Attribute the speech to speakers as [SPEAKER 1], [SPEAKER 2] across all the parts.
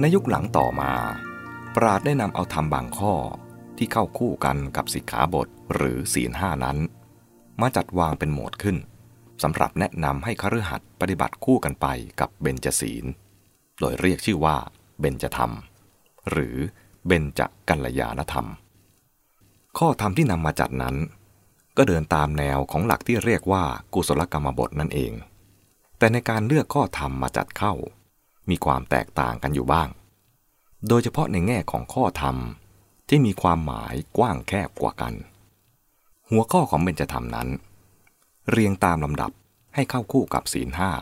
[SPEAKER 1] ในยุคหลังต่อมา ปราดได้นำเอาธรรมบางข้อที่เข้าคู่กันกับสิกขาบทหรือศีลห้านั้น มาจัดวางเป็นหมวดขึ้นสำหรับแนะนำให้คฤหัสถ์ปฏิบัติคู่กันไปกับเบญจศีล โดยเรียกชื่อว่าเบญจธรรม หรือเบญจกัลยาณธรรม ข้อธรรมที่นำมาจัดนั้น ก็เดินตามแนวของหลักที่เรียกว่ากุศลกรรมบทนั่นเอง แต่ในการเลือกข้อธรรมมาจัดเข้า มีความแตกต่างกันอยู่บ้าง โดยเฉพาะในแง่ของข้อธรรมที่มีความหมายกว้างแคบกว่ากัน หัวข้อของเบญจธรรมนั้น เรียงตามลำดับให้เข้าคู่กับศีลห้า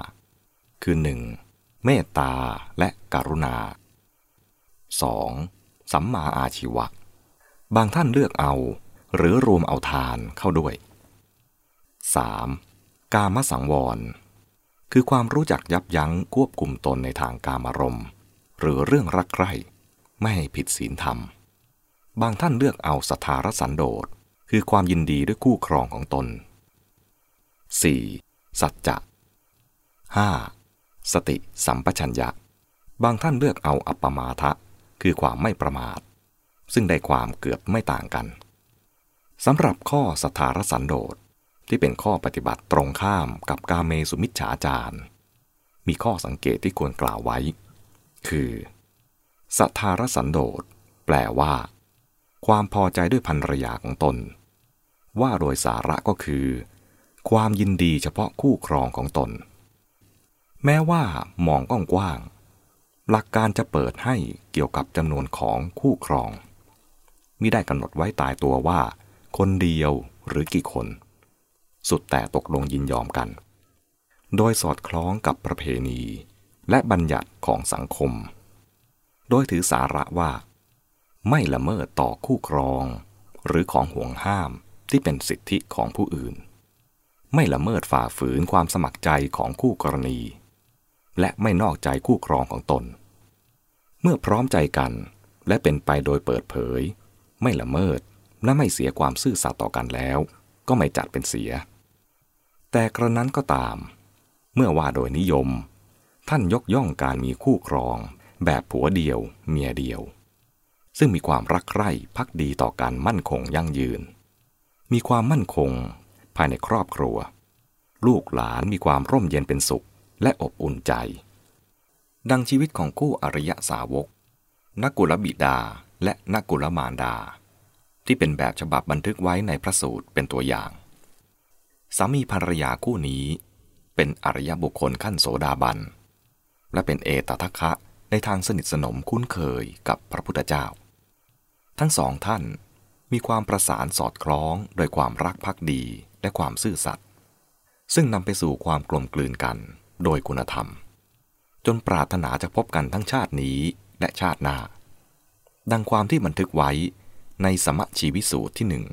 [SPEAKER 1] คือ 1. เมตตาและกรุณา 2. สัมมาอาชีวะ บางท่านเลือกเอาหรือรวมเอาทานเข้าด้วย 3. กามสังวร คือความรู้จักยับยั้งควบคุมตนในทางการอารมณ์ หรือเรื่องรักใคร่ไม่ให้ผิดศีลธรรม บางท่านเลือกเอาสถารสันโดษ คือความยินดีด้วยคู่ครองของตน 4. สัจจะ 5. สติสัมปชัญญะ บางท่านเลือกเอาอัปปมาทะ คือความไม่ประมาท ซึ่งได้ความเกือบไม่ต่างกันสำหรับข้อสถารสันโดษ ที่เป็นข้อปฏิบัติตรงข้ามกับกาเมสุมิจฉาจารมีข้อสังเกตที่ควรกล่าวไว้ คือสถารสันโดษแปลว่า ความพอใจด้วยภรรยาของตน ว่าโดยสาระก็คือ ความยินดีเฉพาะคู่ครองของตน แม้ว่ามองกว้างๆหลักการจะเปิดให้เกี่ยวกับจำนวนของคู่ครองมิได้กำหนดไว้ตายตัวว่า คนเดียวหรือกี่คน สุดแต่ตกลงยินยอมกัน โดยสอดคล้องกับประเพณี และบัญญัติของสังคม โดยถือสาระว่า ไม่ละเมิดต่อคู่ครอง หรือของห่วงห้ามที่เป็นสิทธิของผู้อื่น ไม่ละเมิดฝ่าฝืนความสมัครใจของคู่กรณี และไม่นอกใจคู่ครองของตน เมื่อพร้อมใจกันและเป็นไปโดยเปิดเผย ไม่ละเมิดและไม่เสียความซื่อสัตย์ต่อกันแล้ว ก็ไม่จัดเป็นเสีย แต่กระนั้นก็ตาม เมื่อว่าโดยนิยม ท่านยกย่องการมีคู่ครอง แบบผัวเดียว เมียเดียว ซึ่งมีความรักใคร่พักดีต่อกันมั่นคงยั่งยืน มีความมั่นคง ภายในครอบครัว ลูกหลานมีความร่มเย็นเป็นสุขและอบอุ่นใจ ดังชีวิตของคู่อริยสาวกนักกุลบิดาและนักกุลมารดา ที่เป็นแบบฉบับบันทึกไว้ในพระสูตรเป็นตัวอย่าง สามีภรรยาคู่นี้ เป็นอริยบุคคลขั้นโสดาบัน และเป็นเอตทัคคะในทางสนิทสนมคุ้นเคยกับพระพุทธเจ้า ทั้งสองท่านมีความประสานสอดคล้องโดยความรักภักดีและความซื่อสัตย์ซึ่งนำไปสู่ความกลมกลืนกันโดยคุณธรรม จนปรารถนาจะพบกันทั้งชาตินี้และชาติหน้า ดังความที่บันทึกไว้ในสมชีวิสูตรที่หนึ่ง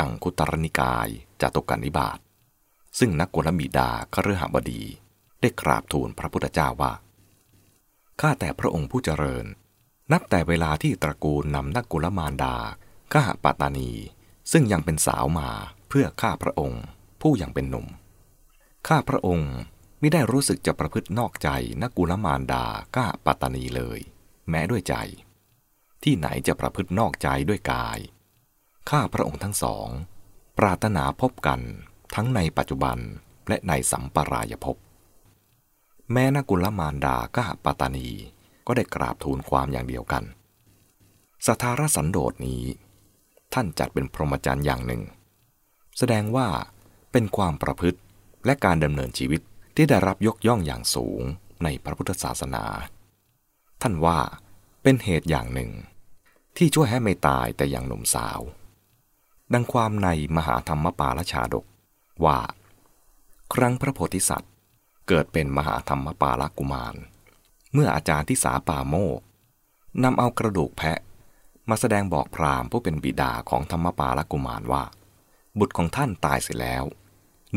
[SPEAKER 1] อังคุตรนิกายจตุกันนิบาตซึ่งนักกุลบิดาคฤหบดี ได้กราบทูลพระพุทธเจ้าว่า ข้าแต่พระองค์ผู้เจริญ นับแต่เวลาที่ตระกูลนำนักกุลมารดาข้าปาตานี ซึ่งยังเป็นสาวมาเพื่อข้าพระองค์ ผู้ยังเป็นหนุ่ม ข้าพระองค์ไม่ได้รู้สึกจะประพฤตินอกใจนักกุลมารดาข้าปาตานีเลย แม้ด้วยใจ ที่ไหนจะประพฤตินอกใจด้วยกาย ข้าพระองค์ทั้งสอง ปรารถนาพบกันทั้งในปัจจุบันและในสัมปรายภพ แม้นกุลมารดากาปตานีก็ได้กราบทูลความอย่างเดียวกัน สถารสันโดษนี้ ท่านจัดเป็นพรหมจรรย์อย่างหนึ่ง แสดงว่าเป็นความประพฤติและการดำเนินชีวิตที่ได้รับยกย่องอย่างสูงในพระพุทธศาสนา ท่านว่าเป็นเหตุอย่างหนึ่ง ที่ช่วยให้ไม่ตายแต่อย่างหนุ่มสาว ดังความในมหาธรรมปาลชาดกว่า ครั้งพระโพธิสัตว์ เกิดเป็นมหาธรรมปาลกุมาร เมื่ออาจารย์ที่สาป่าโมกนำเอากระดูกแพะ มาแสดงบอกพราหมณ์ผู้เป็นบิดาของธรรมปาลกุมารว่า บุตรของท่านตายเสียแล้ว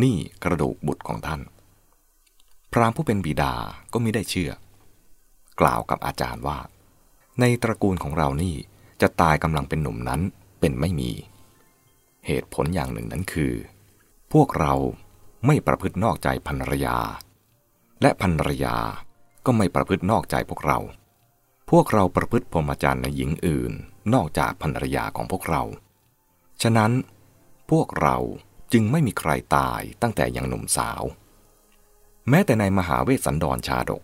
[SPEAKER 1] นี่กระดูกบุตรของท่าน พราหมณ์ผู้เป็นบิดาก็ไม่ได้เชื่อ กล่าวกับอาจารย์ว่า ในตระกูลของเรานี่จะตายกำลังเป็นหนุ่มนั้นเป็นไม่มี เหตุผลอย่างหนึ่งนั้นคือ พวกเราไม่ประพฤตินอกใจภรรยา และภรรยาก็ไม่ประพฤตินอกใจพวกเรา พวกเราประพฤติพรหมจรรย์ในหญิงอื่น นอกจากภรรยาของพวกเรา ฉะนั้น พวกเราจึงไม่มีใครตายตั้งแต่ยังหนุ่มสาว แม้แต่ในมหาเวสสันดรชาดก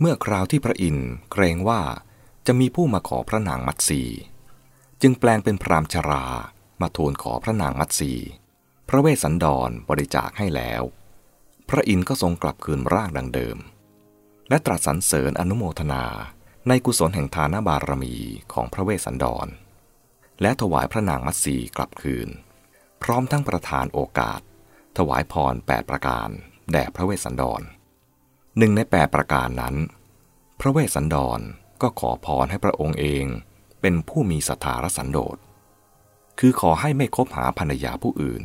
[SPEAKER 1] เมื่อคราวที่พระอินทร์เกรงว่าจะมีผู้มาขอพระนางมัตสี จึงแปลงเป็นพรามชรา มาทูลขอพระนางมัตสี พระเวสสันดรบริจาคให้แล้ว พระอินทร์ก็ทรงกลับคืนร่างดังเดิม และตรัสสรรเสริญอนุโมทนาในกุศลแห่งทานบารมีของพระเวสสันดร และถวายพระนางมัตสีกลับคืน พร้อมทั้งประทานโอกาส ถวายพรแปดประการ แด่พระเวสสันดรหนึ่งในแปดประการนั้น พระเวสสันดรก็ขอพรให้พระองค์เองเป็นผู้มีสถารสันโดษ คือขอให้ไม่คบหาภรรยาผู้อื่น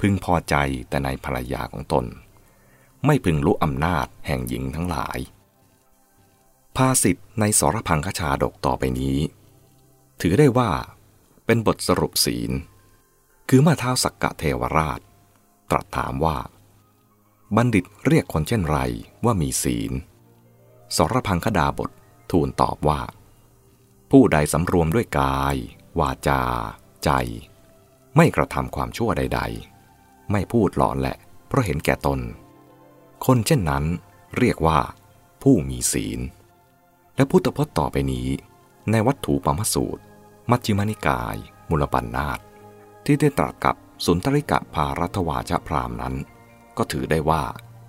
[SPEAKER 1] พึงพอใจแต่ในภรรยาของตน ไม่พึงรู้อำนาจแห่งหญิงทั้งหลาย ภาสิทธ์ในสรพังคชาดกต่อไปนี้ ถือได้ว่า เป็นบทสรุปศีล คือมื่อท้าสักกะเทวราช ตรัสถามว่า บัณฑิตเรียกคนเช่นไรว่ามีศีล สรพังคดาบททูลตอบว่า ผู้ใดสำรวมด้วยกาย วาจา ใจ ไม่กระทำความชั่วใด ๆ ไม่พูดหลอนแหละ เพราะเห็นแก่ตน คนเช่นนั้นเรียกว่า ผู้มีศีล และพุทธพจน์ต่อไปนี้ ในวัตถุปมสูตร มัชฌิมานิกาย มุลปันนาตที่ได้ตรัสกับสุนทริกะภารัตวาชพรามนั้น ก็ถือได้ว่า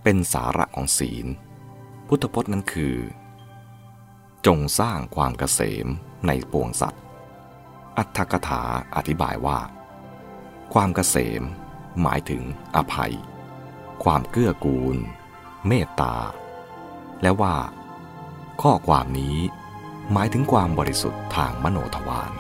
[SPEAKER 1] เป็นสาระของศีล พุทธพจน์นั้นคือ จงสร้างความเกษมในปวงสัตว์ อัตถกถาอธิบายว่า ความเกษม หมายถึงอภัย ความเกื้อกูล เมตตา และว่า ข้อความนี้หมายถึงความบริสุทธิ์ทางมโนทวาร